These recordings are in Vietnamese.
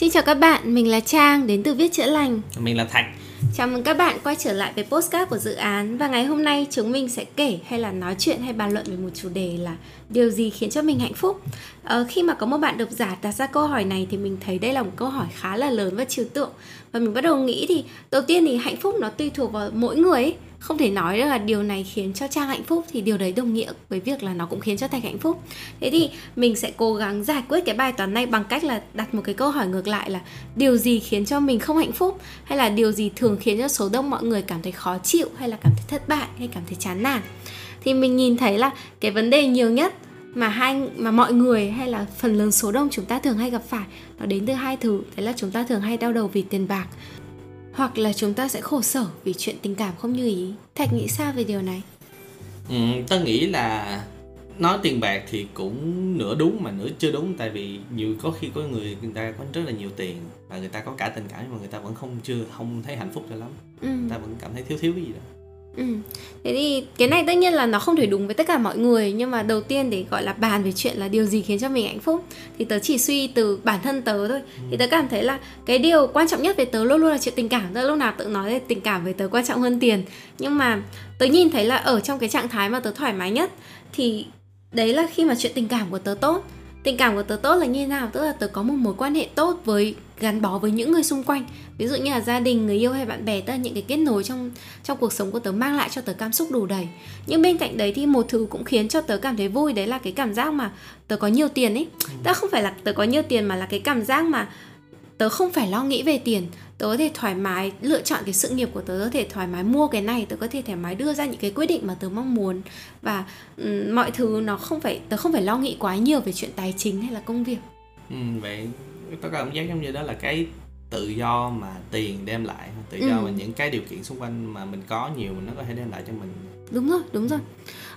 Xin chào các bạn, mình là Trang đến từ Viết Chữa Lành. Mình là Thạch. Chào mừng các bạn quay trở lại với postcard của dự án và ngày hôm nay chúng mình sẽ kể hay là nói chuyện hay bàn luận về một chủ đề là điều gì khiến cho mình hạnh phúc. Ờ, khi mà có một bạn độc giả đặt ra câu hỏi này thì mình thấy đây là một câu hỏi khá là lớn và trừu tượng và mình bắt đầu nghĩ thì đầu tiên thì hạnh phúc nó tùy thuộc vào mỗi người ấy không thể nói là điều này khiến cho trang hạnh phúc thì điều đấy đồng nghĩa với việc là nó cũng khiến cho thành hạnh phúc. Thế thì mình sẽ cố gắng giải quyết cái bài toán này bằng cách là đặt một cái câu hỏi ngược lại là điều gì khiến cho mình không hạnh phúc? Hay là điều gì thường khiến cho số đông mọi người cảm thấy khó chịu hay là cảm thấy thất bại hay cảm thấy chán nản? Thì mình nhìn thấy là cái vấn đề nhiều nhất mà hai, mà mọi người hay là phần lớn số đông chúng ta thường hay gặp phải, nó đến từ hai thứ. Đấy là chúng ta thường hay đau đầu vì tiền bạc hoặc là chúng ta sẽ khổ sở vì chuyện tình cảm không như ý. Thạch nghĩ sao về điều này? Ừ, tớ nghĩ là nói tiền bạc thì cũng nửa đúng mà nửa chưa đúng. Tại vì nhiều có khi có người người ta có rất là nhiều tiền và người ta có cả tình cảm nhưng mà người ta vẫn không chưa không thấy hạnh phúc cho lắm. Ừ. người ta vẫn cảm thấy thiếu thiếu cái gì đó Ừ. Thế thì cái này tất nhiên là nó không thể đúng với tất cả mọi người, Nhưng mà đầu tiên để gọi là bàn về chuyện là điều gì khiến cho mình hạnh phúc Thì tớ chỉ suy từ bản thân tớ thôi. Thì tớ cảm thấy là cái điều quan trọng nhất về tớ luôn luôn là chuyện tình cảm Tớ lúc nào tự nói là tình cảm với tớ quan trọng hơn tiền Nhưng mà tớ nhìn thấy là ở trong cái trạng thái mà tớ thoải mái nhất Thì đấy là khi mà chuyện tình cảm của tớ tốt tình cảm của tớ tốt là như thế nào? Tức là tớ có một mối quan hệ tốt với, gắn bó với những người xung quanh. Ví dụ như là gia đình, người yêu hay bạn bè, tức là những cái kết nối trong trong cuộc sống của tớ mang lại cho tớ cảm xúc đủ đầy. Nhưng bên cạnh đấy thì một thứ cũng khiến cho tớ cảm thấy vui, đấy là cái cảm giác mà tớ có nhiều tiền ấy. Tức là không phải là tớ có nhiều tiền mà là cái cảm giác mà tớ không phải lo nghĩ về tiền. Tớ có thể thoải mái lựa chọn cái sự nghiệp của tớ có thể thoải mái mua cái này tớ có thể thoải mái đưa ra những cái quyết định mà tớ mong muốn. Và um, mọi thứ nó không phải tớ không phải lo nghĩ quá nhiều về chuyện tài chính hay là công việc. Ừ, vậy tớ cảm giác giống như đó là cái tự do mà tiền đem lại tự do ừ. mà những cái điều kiện xung quanh mà mình có nhiều nó có thể đem lại cho mình. Đúng rồi đúng rồi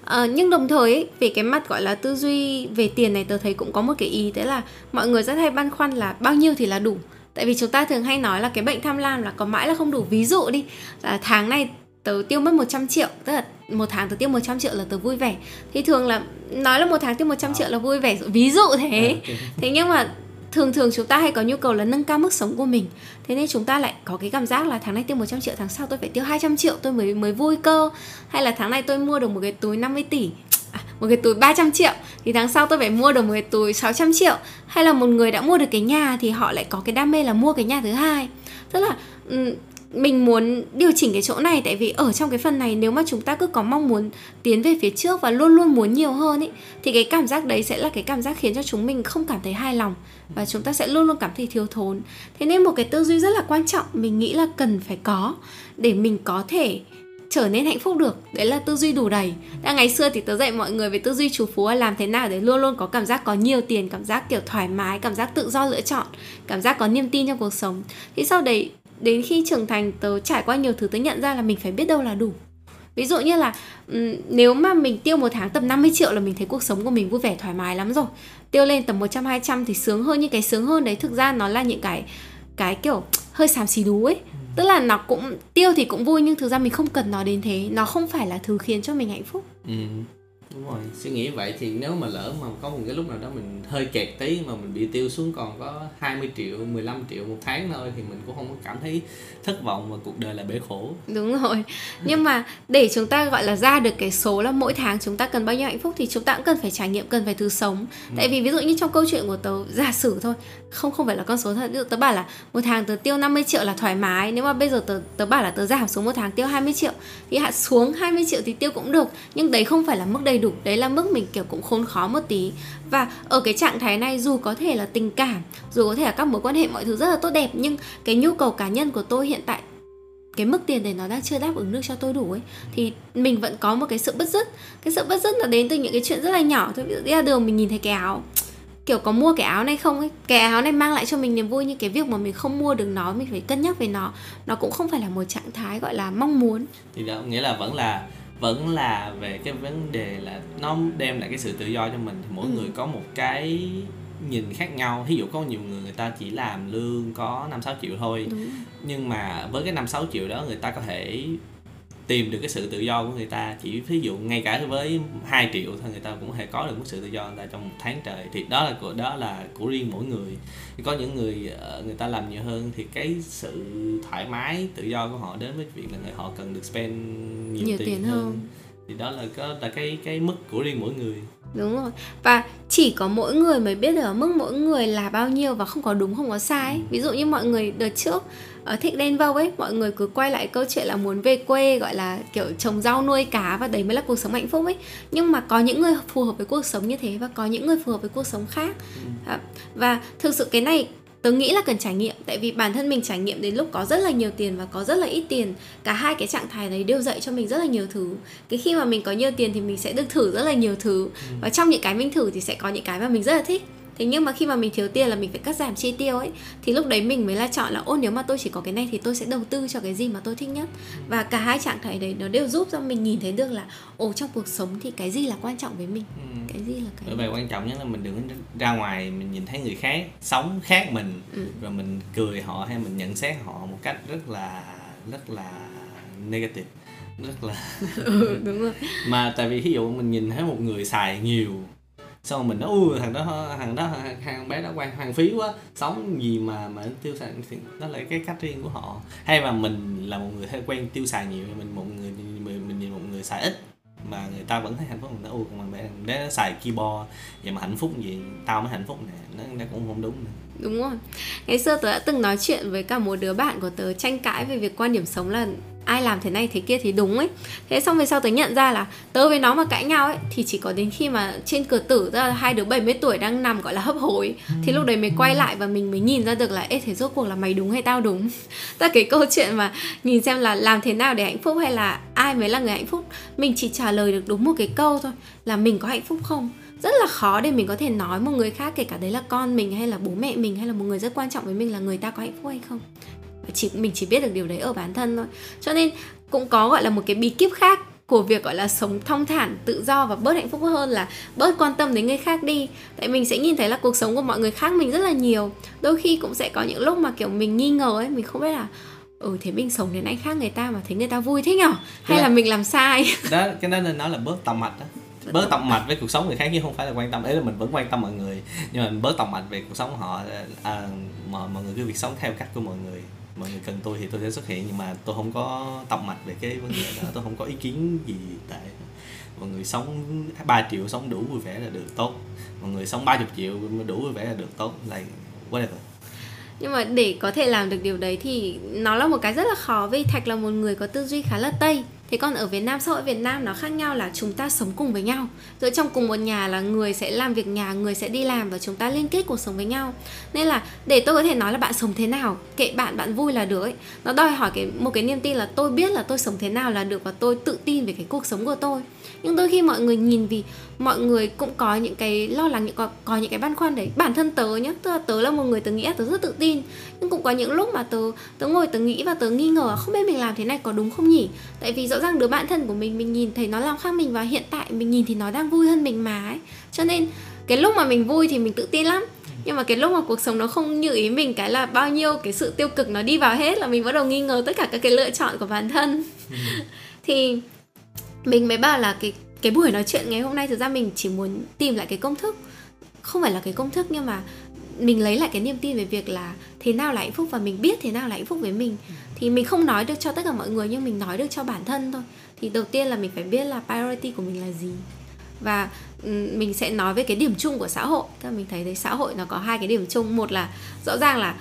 à, nhưng đồng thời ấy, về cái mặt gọi là tư duy về tiền này tớ thấy cũng có một cái ý đấy là mọi người rất hay băn khoăn là bao nhiêu thì là đủ. Tại vì chúng ta thường hay nói là cái bệnh tham lam là có mãi là không đủ. Ví dụ đi là tháng này tớ tiêu mất 100 triệu tức là một tháng tớ tiêu 100 triệu là tớ vui vẻ. Thì thường là nói là một tháng tiêu 100 triệu là vui vẻ ví dụ thế. À, thế nhưng mà thường thường chúng ta hay có nhu cầu là nâng cao mức sống của mình. Thế nên chúng ta lại có cái cảm giác là tháng này tiêu 100 triệu tháng sau tôi phải tiêu 200 triệu tôi mới mới vui cơ. Hay là tháng này tôi mua được một cái túi 50 tỷ à, một cái túi 300 triệu thì tháng sau tôi phải mua được một cái túi 600 triệu. Hay là một người đã mua được cái nhà thì họ lại có cái đam mê là mua cái nhà thứ hai. Tức là mình muốn điều chỉnh cái chỗ này, tại vì ở trong cái phần này nếu mà chúng ta cứ có mong muốn tiến về phía trước và luôn luôn muốn nhiều hơn ý, thì cái cảm giác đấy sẽ là cái cảm giác khiến cho chúng mình không cảm thấy hài lòng và chúng ta sẽ luôn luôn cảm thấy thiếu thốn. Thế nên một cái tư duy rất là quan trọng mình nghĩ là cần phải có để mình có thể trở nên hạnh phúc được. Đấy là tư duy đủ đầy. Đã ngày xưa thì tớ dạy mọi người về tư duy chủ phú là làm thế nào để luôn luôn có cảm giác có nhiều tiền, cảm giác kiểu thoải mái, cảm giác tự do lựa chọn, cảm giác có niềm tin trong cuộc sống. Thì sau đấy đến khi trưởng thành tớ trải qua nhiều thứ tớ nhận ra là mình phải biết đâu là đủ. Ví dụ như là nếu mà mình tiêu một tháng tầm 50 triệu là mình thấy cuộc sống của mình vui vẻ thoải mái lắm rồi. Tiêu lên tầm 100 200 thì sướng hơn nhưng cái sướng hơn đấy thực ra nó là những cái cái kiểu hơi xàm xì đú ấy. Tức là nó cũng tiêu thì cũng vui nhưng thực ra mình không cần nó đến thế. Nó không phải là thứ khiến cho mình hạnh phúc. Ừ đúng rồi. Suy nghĩ vậy thì nếu mà lỡ mà có một cái lúc nào đó mình hơi kẹt tí mà mình bị tiêu xuống còn có 20 triệu 15 triệu một tháng thôi thì mình cũng không có cảm thấy thất vọng và cuộc đời là bể khổ. Đúng rồi. Nhưng mà để chúng ta gọi là ra được cái số là mỗi tháng chúng ta cần bao nhiêu hạnh phúc thì chúng ta cũng cần phải trải nghiệm cần phải thứ sống. Ừ. tại vì ví dụ như trong câu chuyện của tớ giả sử thôi không không phải là con số thật. Ví dụ tớ bảo là một tháng tớ tiêu 50 triệu là thoải mái. Nếu mà bây giờ tớ tớ bảo là tớ giảm xuống một tháng tiêu 20 triệu thì hạ xuống 20 triệu thì tiêu cũng được. Nhưng đấy không phải là mức đầy đủ. Đấy là mức mình, kiểu, cũng khốn khó một tí. Và ở cái trạng thái này, dù có thể là tình cảm, dù có thể là các mối quan hệ, mọi thứ rất là tốt đẹp, nhưng cái nhu cầu cá nhân của tôi hiện tại, cái mức tiền để nó đang chưa đáp ứng được cho tôi đủ ấy, thì mình vẫn có một cái sự bất dứt cái sự bất dứt nó đến từ những cái chuyện rất là nhỏ thôi. Ví dụ đi ra đường mình nhìn thấy cái áo, kiểu, có mua cái áo này không ấy? Cái áo này mang lại cho mình niềm vui, nhưng cái việc mà mình không mua được nó, mình phải cân nhắc về nó nó cũng không phải là một trạng thái, gọi là, mong muốn. Thì đó, nghĩa là vẫn là vẫn là về cái vấn đề là nó đem lại cái sự tự do cho mình. Thì mỗi ừ. người có một cái nhìn khác nhau. Ví dụ có nhiều người người ta chỉ làm lương có năm sáu triệu thôi. Nhưng mà với cái năm sáu triệu đó người ta có thể tìm được cái sự tự do của người ta chỉ ví dụ ngay cả với 2 triệu thôi người ta cũng thể có được một sự tự do người ta trong một tháng trời thì đó là của đó là của riêng mỗi người có những người ờ, người ta làm nhiều hơn thì cái sự thoải mái tự do của họ đến với việc là người họ cần được spend nhiều, Nhiều tiền, tiền hơn. hơn. thì đó là có là cái cái mức của riêng mỗi người đúng rồi và chỉ có mỗi người mới biết được mức mỗi người là bao nhiêu và không có đúng không có sai ấy. ví dụ như mọi người đợt trước ở thích đen vâu ấy mọi người cứ quay lại câu chuyện là muốn về quê gọi là kiểu trồng rau nuôi cá và đấy mới là cuộc sống hạnh phúc ấy. Nhưng mà có những người phù hợp với cuộc sống như thế và có những người phù hợp với cuộc sống khác. Đó. và thực sự cái này tớ nghĩ là cần trải nghiệm tại vì bản thân mình trải nghiệm đến lúc có rất là nhiều tiền và có rất là ít tiền cả hai cái trạng thái đấy đều dạy cho mình rất là nhiều thứ. Cái khi mà mình có nhiều tiền thì mình sẽ được thử rất là nhiều thứ. Và trong những cái mình thử thì sẽ có những cái mà mình rất là thích thế nhưng mà khi mà mình thiếu tiền là mình phải cắt giảm chi tiêu ấy thì lúc đấy mình mới là chọn là ô nếu mà tôi chỉ có cái này thì tôi sẽ đầu tư cho cái gì mà tôi thích nhất và cả hai trạng thái đấy nó đều giúp cho mình nhìn thấy được là ồ trong cuộc sống thì cái gì là quan trọng với mình ừ. cái gì là cái bởi vậy quan trọng nhất là mình đừng ra ngoài mình nhìn thấy người khác sống khác mình Ừ. rồi mình cười họ hay mình nhận xét họ một cách rất là rất là negative rất là ừ, đúng rồi mà tại vì ví dụ mình nhìn thấy một người xài nhiều xong rồi mình nói ui thằng đó thằng đó thằng bé đó quan hoang phí quá sống gì mà mà tiêu xài thì đó là cái cách riêng của họ. Hay mà mình là một người hay quen tiêu xài nhiều mình một người mình, mình nhìn một người xài ít mà người ta vẫn thấy hạnh phúc mình nói ui còn bé bé nó xài keyboard vậy mà hạnh phúc gì tao mới hạnh phúc nè. Nó, nó cũng không đúng nữa. đúng rồi. Ngày xưa tớ đã từng nói chuyện với cả một đứa bạn của tớ tranh cãi về việc quan điểm sống là ai làm thế này thế kia thì đúng ấy. Thế xong về sau tớ nhận ra là tớ với nó mà cãi nhau ấy, thì chỉ có đến khi mà trên cửa tử tức là hai đứa 70 tuổi đang nằm, gọi là hấp hối, thì lúc đấy mới quay lại và mình mới nhìn ra được là, ê, thế rốt cuộc là mày đúng hay tao đúng? Ta cái câu chuyện mà nhìn xem là làm thế nào để hạnh phúc hay là ai mới là người hạnh phúc, mình chỉ trả lời được đúng một cái câu thôi, là mình có hạnh phúc không? Rất là khó để mình có thể nói một người khác, kể cả đấy là con mình hay là bố mẹ mình hay là một người rất quan trọng với mình là người ta có hạnh phúc hay không chỉ mình chỉ biết được điều đấy ở bản thân thôi. Cho nên cũng có gọi là một cái bí kíp khác của việc gọi là sống thong thả tự do và bớt hạnh phúc hơn là bớt quan tâm đến người khác đi. Tại mình sẽ nhìn thấy là cuộc sống của mọi người khác mình rất là nhiều. Đôi khi cũng sẽ có những lúc mà kiểu mình nghi ngờ ấy mình không biết là ừ thế mình sống đến anh khác người ta mà thấy người ta vui thế nhở? Hay Dạ. là mình làm sai? Đó cái đó nên nói là bớt tòng mạch đó bớt tòng mạch với cuộc sống người khác chứ không phải là quan tâm. Ấy là mình vẫn quan tâm mọi người nhưng mà mình bớt tòng mạch về cuộc sống của họ à, mọi, mọi người cứ việc sống theo cách của mọi người mọi người cần tôi thì tôi sẽ xuất hiện, nhưng mà tôi không có tập mạch về cái vấn đề đó. Tôi không có ý kiến gì tại mọi người sống 3 triệu sống đủ vui vẻ là được, tốt. Mọi người sống 30 triệu đủ vui vẻ là được, tốt. Like, whatever. Nhưng mà để có thể làm được điều đấy thì nó là một cái rất là khó, vì thạch là một người có tư duy khá là tây thế còn ở Việt Nam, xã hội Việt Nam nó khác nhau là chúng ta sống cùng với nhau. Giữa trong cùng một nhà là người sẽ làm việc nhà, người sẽ đi làm và chúng ta liên kết cuộc sống với nhau. Nên là để tôi có thể nói là bạn sống thế nào, kệ bạn bạn vui là được ấy. Nó đòi hỏi cái, một cái niềm tin là tôi biết là tôi sống thế nào là được và tôi tự tin về cái cuộc sống của tôi. Nhưng đôi khi mọi người nhìn vì mọi người cũng có những cái lo lắng những có, có những cái băn khoăn đấy. Bản thân tớ nhá là tớ là một người tớ nghĩ là tớ rất tự tin. Nhưng cũng có những lúc mà tớ tớ ngồi tớ nghĩ và tớ nghi ngờ không biết mình làm thế này có đúng không nhỉ? Tại vì rõ ràng đứa bạn thân của mình mình nhìn thấy nó làm khác mình và hiện tại mình nhìn thì nó đang vui hơn mình mà ấy. Cho nên cái lúc mà mình vui thì mình tự tin lắm. Nhưng mà cái lúc mà cuộc sống nó không như ý mình cái là bao nhiêu cái sự tiêu cực nó đi vào hết là mình bắt đầu nghi ngờ tất cả các cái lựa chọn của bản thân. Thì mình mới bảo là cái cái buổi nói chuyện ngày hôm nay thực ra mình chỉ muốn tìm lại cái công thức. Không phải là cái công thức nhưng mà mình lấy lại cái niềm tin về việc là thế nào là hạnh phúc và mình biết thế nào là hạnh phúc với mình. Thì mình không nói được cho tất cả mọi người nhưng mình nói được cho bản thân thôi. Thì đầu tiên là mình phải biết là priority của mình là gì. Và ừm, mình sẽ nói về cái điểm chung của xã hội. Tức là mình thấy thấy xã hội nó có hai cái điểm chung. Một là rõ ràng là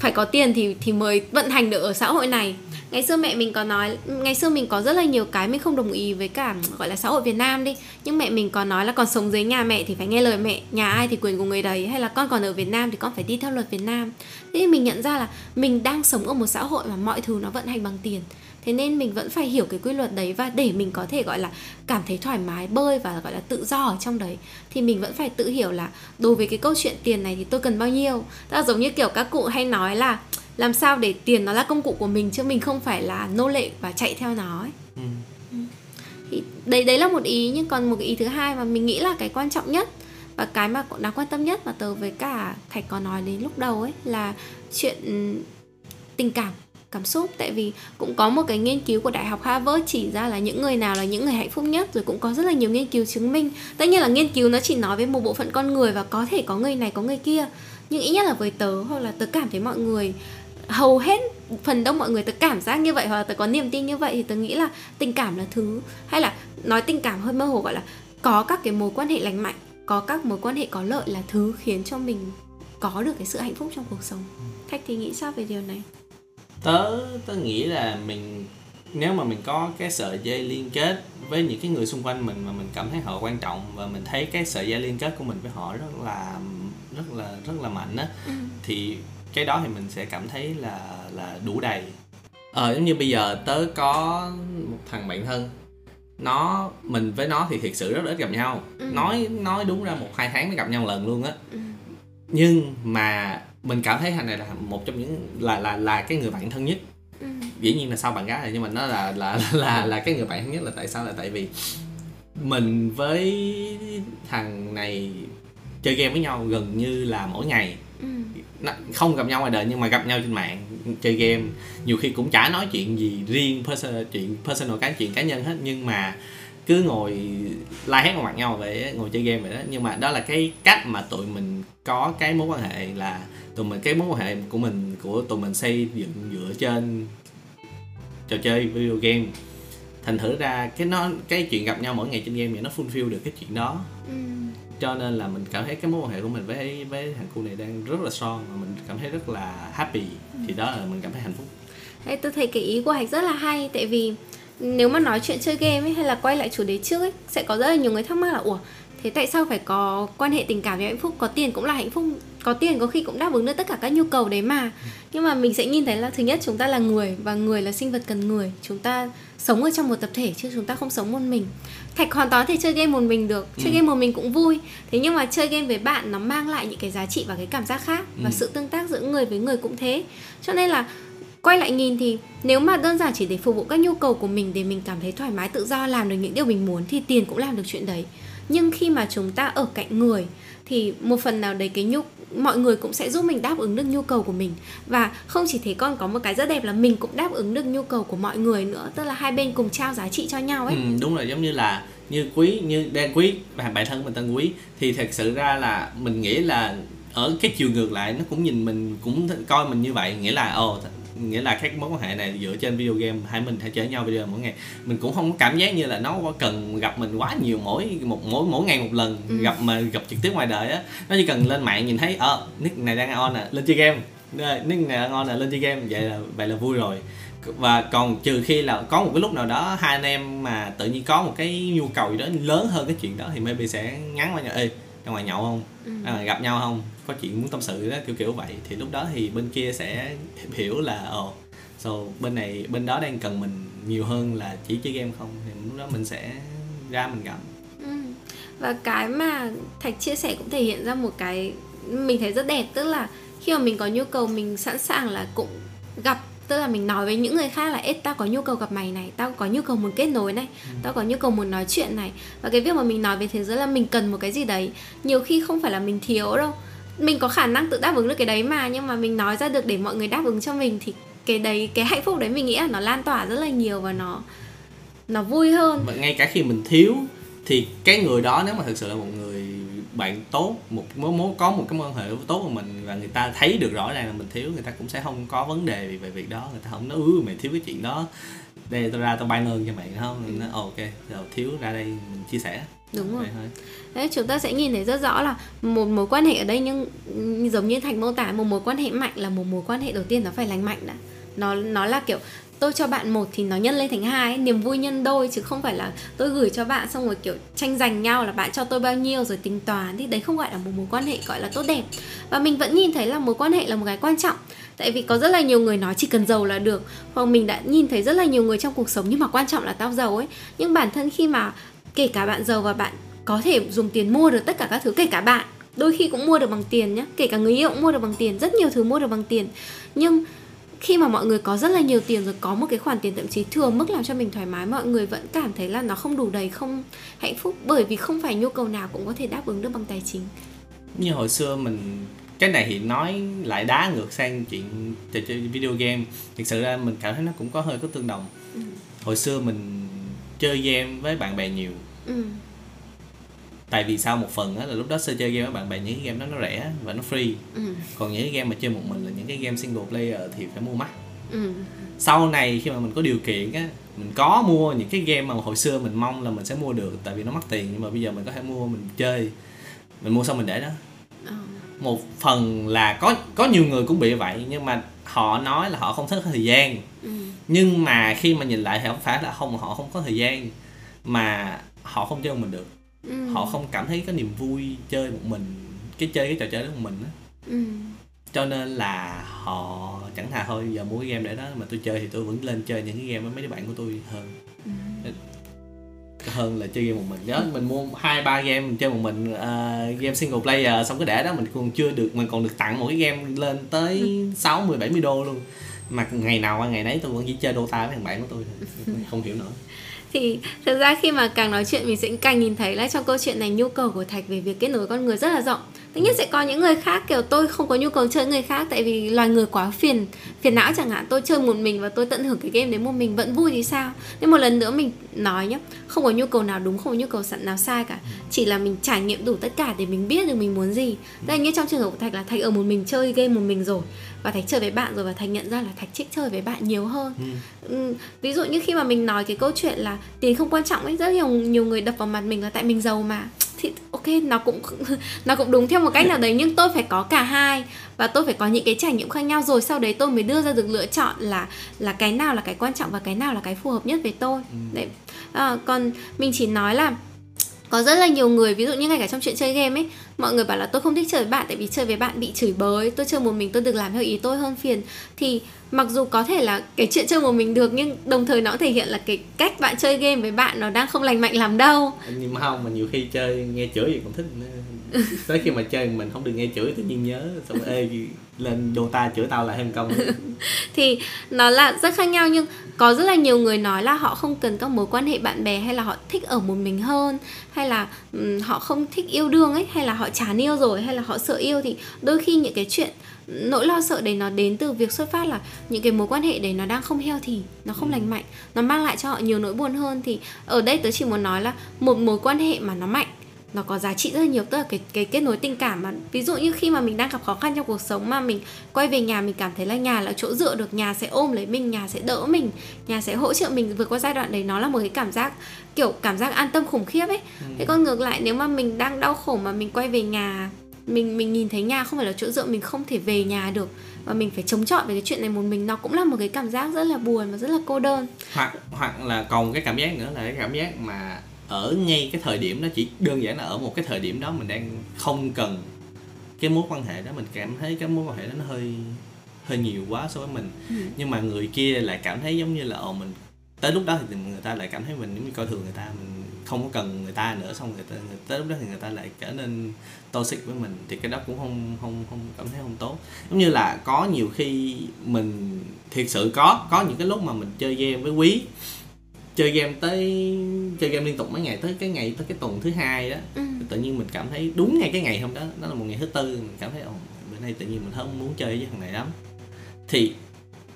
phải có tiền thì thì mới vận hành được ở xã hội này ngày xưa mẹ mình có nói, ngày xưa mình có rất là nhiều cái mình không đồng ý với cả, gọi là, xã hội Việt Nam đi. Nhưng mẹ mình có nói là còn sống dưới nhà mẹ thì phải nghe lời mẹ, nhà ai thì quyền của người đấy, hay là con còn ở Việt Nam thì con phải đi theo luật Việt Nam. Thế thì mình nhận ra là mình đang sống ở một xã hội mà mọi thứ nó vận hành bằng tiền. Thế nên mình vẫn phải hiểu cái quy luật đấy và để mình có thể, gọi là, cảm thấy thoải mái, bơi và, gọi là, tự do ở trong đấy, thì mình vẫn phải tự hiểu là đối với cái câu chuyện tiền này thì tôi cần bao nhiêu. Tức là giống như kiểu các cụ hay nói là làm sao để tiền nó là công cụ của mình chứ mình không phải là nô lệ và chạy theo nó ấy. ừ. thì đấy đấy là một ý nhưng còn một cái ý thứ hai mà mình nghĩ là cái quan trọng nhất và cái mà cũng đáng quan tâm nhất mà tớ với cả thạch có nói đến lúc đầu ấy là chuyện ừm, tình cảm cảm xúc tại vì cũng có một cái nghiên cứu của đại học Harvard chỉ ra là những người nào là những người hạnh phúc nhất rồi cũng có rất là nhiều nghiên cứu chứng minh tất nhiên là nghiên cứu nó chỉ nói với một bộ phận con người và có thể có người này có người kia nhưng ít nhất là với tớ hoặc là tớ cảm thấy mọi người hầu hết phần đông mọi người tớ cảm giác như vậy hoặc là tớ có niềm tin như vậy thì tớ nghĩ là tình cảm là thứ hay là nói tình cảm hơi mơ hồ gọi là có các cái mối quan hệ lành mạnh có các mối quan hệ có lợi là thứ khiến cho mình có được cái sự hạnh phúc trong cuộc sống. Thạch thì nghĩ sao về điều này? Tớ tớ nghĩ là mình nếu mà mình có cái sợi dây liên kết với những cái người xung quanh mình mà mình cảm thấy họ quan trọng và mình thấy cái sợi dây liên kết của mình với họ rất là rất là rất là mạnh á ừ. thì cái đó thì mình sẽ cảm thấy là là đủ đầy ờ giống như bây giờ tớ có một thằng bạn thân nó mình với nó thì thiệt sự rất là ít gặp nhau ừ. nói nói đúng ra một hai tháng mới gặp nhau lần luôn á ừ. nhưng mà mình cảm thấy thằng này là một trong những là là là cái người bạn thân nhất ừ. dĩ nhiên là sau bạn gái này nhưng mà nó là là là là, cái người bạn thân nhất là tại sao là tại vì mình với thằng này chơi game với nhau gần như là mỗi ngày không gặp nhau ngoài đời nhưng mà gặp nhau trên mạng, chơi game. Nhiều khi cũng chả nói chuyện gì riêng personal chuyện personal cái, chuyện cá nhân hết. Nhưng mà cứ ngồi la hét vào mặt nhau vậy ngồi chơi game vậy đó. Nhưng mà đó là cái cách mà tụi mình có cái mối quan hệ là tụi mình, cái mối quan hệ của mình, của tụi mình xây dựng dựa trên trò chơi video game. Thành thử ra cái nó, cái chuyện gặp nhau mỗi ngày trên game thì nó fulfill được cái chuyện đó. Ừ cho nên là mình cảm thấy cái mối quan hệ của mình với với thằng cu này đang rất là son và mình cảm thấy rất là happy. Ừ. thì đó là mình cảm thấy hạnh phúc. Thế tôi thấy cái ý của Hạch rất là hay, tại vì nếu mà nói chuyện chơi game ấy hay là quay lại chủ đề trước ấy, sẽ có rất là nhiều người thắc mắc là, ủa, thế tại sao phải có quan hệ tình cảm với hạnh phúc? Có tiền cũng là hạnh phúc có tiền có khi cũng đáp ứng được tất cả các nhu cầu đấy mà. Nhưng mà mình sẽ nhìn thấy là thứ nhất chúng ta là người và người là sinh vật cần người. Chúng ta sống ở trong một tập thể chứ chúng ta không sống một mình. Thạch hoàn toàn thì chơi game một mình được chơi ừ. game một mình cũng vui. Thế nhưng mà chơi game với bạn nó mang lại những cái giá trị và cái cảm giác khác và ừ. sự tương tác giữa người với người cũng thế. Cho nên là quay lại nhìn thì nếu mà đơn giản chỉ để phục vụ các nhu cầu của mình để mình cảm thấy thoải mái tự do làm được những điều mình muốn thì tiền cũng làm được chuyện đấy nhưng khi mà chúng ta ở cạnh người thì một phần nào đấy cái nhu mọi người cũng sẽ giúp mình đáp ứng được nhu cầu của mình. Và không chỉ thế con có một cái rất đẹp là mình cũng đáp ứng được nhu cầu của mọi người nữa tức là hai bên cùng trao giá trị cho nhau ấy. Ừ, đúng rồi giống như là như quý như đang quý bạn bản thân mình tên quý thì thật sự ra là mình nghĩ là ở cái chiều ngược lại nó cũng nhìn mình cũng coi mình như vậy nghĩa là ồ nghĩa là các mối quan hệ này dựa trên video game hai mình hay chơi nhau video mỗi ngày. Mình cũng không có cảm giác như là nó cần gặp mình quá nhiều mỗi một mỗi mỗi ngày một lần ừ. gặp mà gặp trực tiếp ngoài đời á. Nó chỉ cần lên mạng nhìn thấy ờ nick này đang on nè lên chơi game. Nick này đang on nè lên chơi game. Vậy là vậy là vui rồi. Và còn trừ khi là có một cái lúc nào đó hai anh em mà tự nhiên có một cái nhu cầu gì đó lớn hơn cái chuyện đó thì maybe sẽ ngắn qua nhau ê ra ngoài nhậu không? Ừ. à, gặp nhau không? Có chuyện muốn tâm sự đó kiểu kiểu vậy. Thì lúc đó thì bên kia sẽ hiểu là ồ oh, so bên này bên đó đang cần mình nhiều hơn là chỉ chơi game không? Thì lúc đó mình sẽ ra mình gặp. Ừ. và cái mà thạch chia sẻ cũng thể hiện ra một cái mình thấy rất đẹp tức là khi mà mình có nhu cầu mình sẵn sàng là cũng gặp tức là mình nói với những người khác là ê tao có nhu cầu gặp mày này tao có nhu cầu muốn kết nối này ừ. tao có nhu cầu muốn nói chuyện này. Và cái việc mà mình nói về thế giới là mình cần một cái gì đấy nhiều khi không phải là mình thiếu đâu. Mình có khả năng tự đáp ứng được cái đấy mà nhưng mà mình nói ra được để mọi người đáp ứng cho mình thì cái đấy cái hạnh phúc đấy mình nghĩ là nó lan tỏa rất là nhiều và nó nó vui hơn. Mà ngay cả khi mình thiếu thì cái người đó nếu mà thực sự là một người bạn tốt một mối mối có một cái mối quan hệ tốt của mình và người ta thấy được rõ ràng là mình thiếu người ta cũng sẽ không có vấn đề về việc đó người ta không nói ư mày thiếu cái chuyện đó. Đây tao ra tao ban ơn cho mày không? Ừ. nó ok rồi thiếu ra đây mình chia sẻ. Đúng rồi. Đấy chúng ta sẽ nhìn thấy rất rõ là một mối quan hệ ở đây nhưng giống như thành mô tả một mối quan hệ mạnh là một mối quan hệ đầu tiên nó phải lành mạnh đã. Nó nó là kiểu tôi cho bạn một thì nó nhân lên thành hai niềm vui nhân đôi chứ không phải là tôi gửi cho bạn xong rồi kiểu tranh giành nhau là bạn cho tôi bao nhiêu rồi tính toán thì đấy không gọi là một mối quan hệ, gọi là tốt đẹp. Và mình vẫn nhìn thấy là mối quan hệ là một cái quan trọng. Tại vì có rất là nhiều người nói chỉ cần giàu là được, hoặc mình đã nhìn thấy rất là nhiều người trong cuộc sống nhưng mà quan trọng là tao giàu ấy. Nhưng bản thân khi mà kể cả bạn giàu và bạn có thể dùng tiền mua được tất cả các thứ, kể cả bạn, đôi khi cũng mua được bằng tiền nhé kể cả người yêu cũng mua được bằng tiền, rất nhiều thứ mua được bằng tiền. Nhưng khi mà mọi người có rất là nhiều tiền rồi có một cái khoản tiền thậm chí thừa mức làm cho mình thoải mái mọi người vẫn cảm thấy là nó không đủ đầy không hạnh phúc bởi vì không phải nhu cầu nào cũng có thể đáp ứng được bằng tài chính. Như hồi xưa mình cái này thì nói lại đá ngược sang chuyện trò chơi video game thực sự ra mình cảm thấy nó cũng có hơi có tương đồng. Ừ. hồi xưa mình chơi game với bạn bè nhiều. Ừ tại vì sao một phần á là lúc đó sơ chơi game với bạn bè những cái game đó nó rẻ và nó free. Ừ. Còn những cái game mà chơi một mình là những cái game single player thì phải mua mắc. Ừ. Sau này khi mà mình có điều kiện á mình có mua những cái game mà hồi xưa mình mong là mình sẽ mua được tại vì nó mắc tiền nhưng mà bây giờ mình có thể mua mình chơi. Mình mua xong mình để đó. Ờ, một phần là có có nhiều người cũng bị vậy nhưng mà họ nói là họ không thích thời gian. Ừ. Nhưng mà khi mà nhìn lại thì không phải là không họ không có thời gian mà họ không chơi mình được ừ. họ không cảm thấy có niềm vui chơi một mình cái chơi cái trò chơi đó một mình á. Ừ. Cho nên là họ chẳng thà thôi giờ mua cái game để đó mà tôi chơi thì tôi vẫn lên chơi những cái game với mấy đứa bạn của tôi hơn. Ừ. hơn là chơi game một mình. Đó mình mua hai ba game mình chơi một mình ờ, game single player xong cái để đó mình còn chưa được mình còn được tặng một cái game lên tới sáu mươi bảy mươi đô luôn. Mà ngày nào qua ngày nấy tôi vẫn chỉ chơi Dota với thằng bạn của tôi thôi. Không hiểu nữa thì thực ra khi mà càng nói chuyện mình sẽ càng nhìn thấy là trong câu chuyện này nhu cầu của thạch về việc kết nối con người rất là rộng tất nhiên sẽ có những người khác kiểu tôi không có nhu cầu chơi người khác tại vì loài người quá phiền phiền não chẳng hạn. Tôi chơi một mình và tôi tận hưởng cái game đấy một mình vẫn vui thì sao? Nên một lần nữa mình nói nhé không có nhu cầu nào đúng không có nhu cầu sẵn nào sai cả. Chỉ là mình trải nghiệm đủ tất cả để mình biết được mình muốn gì. Đây như trong trường hợp của thạch là thạch ở một mình chơi game một mình rồi và thạch chơi với bạn rồi và thạch nhận ra là thạch thích chơi với bạn nhiều hơn. Ừ, ví dụ như khi mà mình nói cái câu chuyện là tiền không quan trọng ấy rất nhiều nhiều người đập vào mặt mình là tại mình giàu mà. Thì ok nó cũng nó cũng đúng theo một cách nào đấy nhưng tôi phải có cả hai. Và tôi phải có những cái trải nghiệm khác nhau rồi sau đấy tôi mới đưa ra được lựa chọn là là cái nào là cái quan trọng và cái nào là cái phù hợp nhất với tôi. Đấy. À, còn mình chỉ nói là có rất là nhiều người ví dụ như ngay cả trong chuyện chơi game ấy mọi người bảo là tôi không thích chơi với bạn tại vì chơi với bạn bị chửi bới. Tôi chơi một mình tôi được làm theo ý tôi hơn phiền. Thì mặc dù có thể là cái chuyện chơi một mình được nhưng đồng thời nó cũng thể hiện là cái cách bạn chơi game với bạn nó đang không lành mạnh làm đâu. Nhưng mà không mà nhiều khi chơi nghe chửi thì còn thích. Nữa tới khi mà chơi mình không được nghe chửi tự nhiên nhớ xong rồi, ê lên Dota chửi tao lại thêm công thì nó là rất khác nhau nhưng có rất là nhiều người nói là họ không cần các mối quan hệ bạn bè hay là họ thích ở một mình hơn hay là um, họ không thích yêu đương ấy hay là họ chán yêu rồi hay là họ sợ yêu thì đôi khi những cái chuyện, nỗi lo sợ đấy nó đến từ việc xuất phát là những cái mối quan hệ đấy nó đang không heo thì nó không lành mạnh, nó mang lại cho họ nhiều nỗi buồn hơn. Thì ở đây tớ chỉ muốn nói là một mối quan hệ mà nó mạnh nó có giá trị rất là nhiều tức là cái cái kết nối tình cảm mà ví dụ như khi mà mình đang gặp khó khăn trong cuộc sống mà mình quay về nhà mình cảm thấy là nhà là chỗ dựa được nhà sẽ ôm lấy mình nhà sẽ đỡ mình nhà sẽ hỗ trợ mình vượt qua giai đoạn đấy nó là một cái cảm giác kiểu cảm giác an tâm khủng khiếp ấy. Thế còn ngược lại nếu mà mình đang đau khổ mà mình quay về nhà mình mình nhìn thấy nhà không phải là chỗ dựa mình không thể về nhà được và mình phải chống chọi với cái chuyện này một mình nó cũng là một cái cảm giác rất là buồn và rất là cô đơn. Hoặc hoặc là còn cái cảm giác nữa là cái cảm giác mà ở ngay cái thời điểm đó chỉ đơn giản là ở một cái thời điểm đó mình đang không cần cái mối quan hệ đó mình cảm thấy cái mối quan hệ đó nó hơi hơi nhiều quá so với mình Ừ. nhưng mà người kia lại cảm thấy giống như là ồ mình tới lúc đó thì người ta lại cảm thấy mình giống như coi thường người ta mình không có cần người ta nữa xong người ta người, tới lúc đó thì người ta lại trở nên toxic với mình thì cái đó cũng không không không cảm thấy không tốt giống như là có nhiều khi mình thiệt sự có có những cái lúc mà mình chơi game với quý chơi game tới chơi game liên tục mấy ngày tới cái ngày tới cái tuần thứ hai đó ừ. tự nhiên mình cảm thấy đúng ngay cái ngày hôm đó đó là một ngày thứ tư mình cảm thấy ồ bữa nay tự nhiên mình không muốn chơi với thằng này lắm thì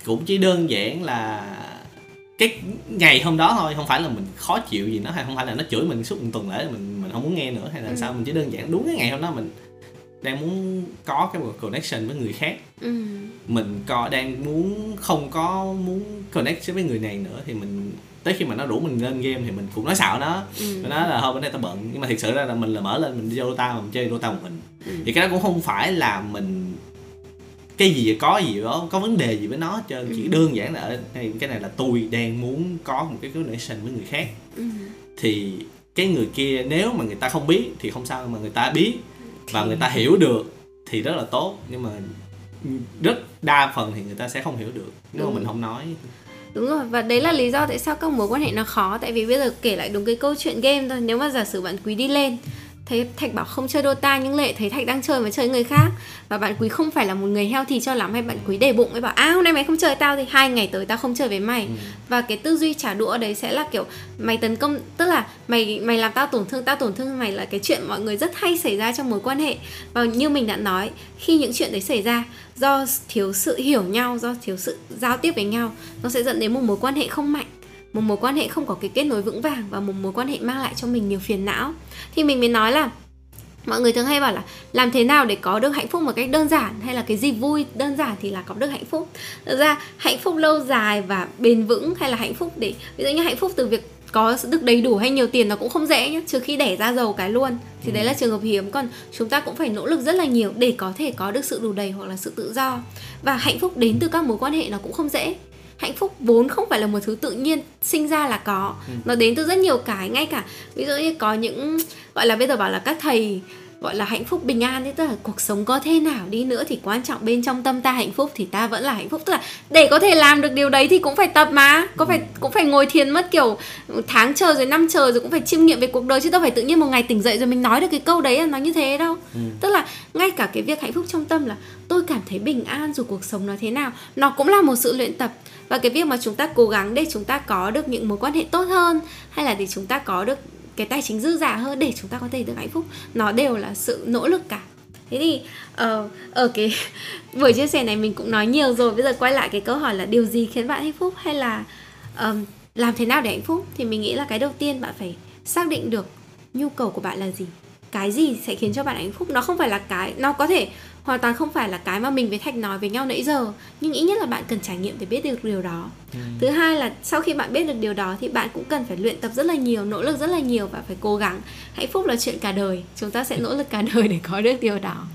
cũng chỉ đơn giản là cái ngày hôm đó thôi không phải là mình khó chịu gì nó hay không phải là nó chửi mình suốt một tuần lễ mình mình không muốn nghe nữa hay là Ừ. sao mình chỉ đơn giản đúng cái ngày hôm đó mình đang muốn có cái một connection với người khác Ừ. mình có đang muốn không có muốn connect với người này nữa thì mình tới khi mà nó rủ mình lên game thì mình cũng nói xạo nó Ừ. mình nói là thôi bữa nay tao bận nhưng mà thực sự ra là mình là mở lên mình đi vô Dota mà mình chơi Dota một mình Ừ. thì cái đó cũng không phải là mình cái gì có gì đó có vấn đề gì với nó hết trơn chỉ Ừ. đơn giản là đây cái này là tôi đang muốn có một cái connection với người khác Ừ. thì cái người kia nếu mà người ta không biết thì không sao mà người ta biết và người ta hiểu được thì rất là tốt nhưng mà rất đa phần thì người ta sẽ không hiểu được nếu mà Đúng. mình không nói Đúng rồi, và đấy là lý do tại sao các mối quan hệ nó khó Tại vì bây giờ kể lại đúng cái câu chuyện game thôi. Nếu mà giả sử bạn quý đi lên thấy thạch bảo không chơi dota nhưng lệ thấy thạch đang chơi mà chơi người khác. Và bạn quý không phải là một người heo thì cho lắm hay bạn quý để bụng ấy bảo à hôm nay mày không chơi tao thì hai ngày tới tao không chơi với mày. Ừ. và cái tư duy trả đũa đấy sẽ là kiểu mày tấn công tức là mày mày làm tao tổn thương tao tổn thương mày là cái chuyện mọi người rất hay xảy ra trong mối quan hệ. Và như mình đã nói khi những chuyện đấy xảy ra do thiếu sự hiểu nhau do thiếu sự giao tiếp với nhau nó sẽ dẫn đến một mối quan hệ không mạnh một mối quan hệ không có cái kết nối vững vàng và một mối quan hệ mang lại cho mình nhiều phiền não. Thì mình mới nói là mọi người thường hay bảo là làm thế nào để có được hạnh phúc một cách đơn giản hay là cái gì vui đơn giản thì là có được hạnh phúc. Thực ra hạnh phúc lâu dài và bền vững hay là hạnh phúc để ví dụ như hạnh phúc từ việc có được đầy đủ hay nhiều tiền nó cũng không dễ nhé trừ khi đẻ ra giàu cái luôn. Thì đấy là trường hợp hiếm còn chúng ta cũng phải nỗ lực rất là nhiều để có thể có được sự đủ đầy hoặc là sự tự do. Và hạnh phúc đến từ các mối quan hệ nó cũng không dễ hạnh phúc vốn không phải là một thứ tự nhiên sinh ra là có. Ừ. nó đến từ rất nhiều cái ngay cả ví dụ như có những gọi là bây giờ bảo là các thầy gọi là hạnh phúc bình an ấy tức là cuộc sống có thế nào đi nữa thì quan trọng bên trong tâm ta hạnh phúc thì ta vẫn là hạnh phúc. Tức là để có thể làm được điều đấy thì cũng phải tập mà có phải cũng phải ngồi thiền mất kiểu tháng chờ rồi năm chờ rồi cũng phải chiêm nghiệm về cuộc đời chứ đâu phải tự nhiên một ngày tỉnh dậy rồi mình nói được cái câu đấy là nó như thế đâu. Ừ. tức là ngay cả cái việc hạnh phúc trong tâm là tôi cảm thấy bình an dù cuộc sống nó thế nào nó cũng là một sự luyện tập và cái việc mà chúng ta cố gắng để chúng ta có được những mối quan hệ tốt hơn hay là để chúng ta có được cái tài chính dư giả hơn để chúng ta có thể được hạnh phúc nó đều là sự nỗ lực cả. Thế thì uh, ở cái buổi chia sẻ này mình cũng nói nhiều rồi. Bây giờ quay lại cái câu hỏi là điều gì khiến bạn hạnh phúc hay là um, làm thế nào để hạnh phúc? Thì mình nghĩ là cái đầu tiên bạn phải xác định được nhu cầu của bạn là gì. Cái gì sẽ khiến cho bạn hạnh phúc? Nó không phải là cái nó có thể hoàn toàn không phải là cái mà mình với thạch nói với nhau nãy giờ nhưng ít nhất là bạn cần trải nghiệm để biết được điều đó ừ. thứ hai là sau khi bạn biết được điều đó thì bạn cũng cần phải luyện tập rất là nhiều nỗ lực rất là nhiều và phải cố gắng hạnh phúc là chuyện cả đời chúng ta sẽ nỗ lực cả đời để có được điều đó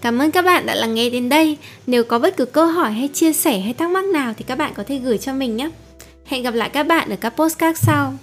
Cảm ơn các bạn đã lắng nghe đến đây. Nếu có bất cứ câu hỏi hay chia sẻ hay thắc mắc nào thì các bạn có thể gửi cho mình nhé. Hẹn gặp lại các bạn ở các postcard sau.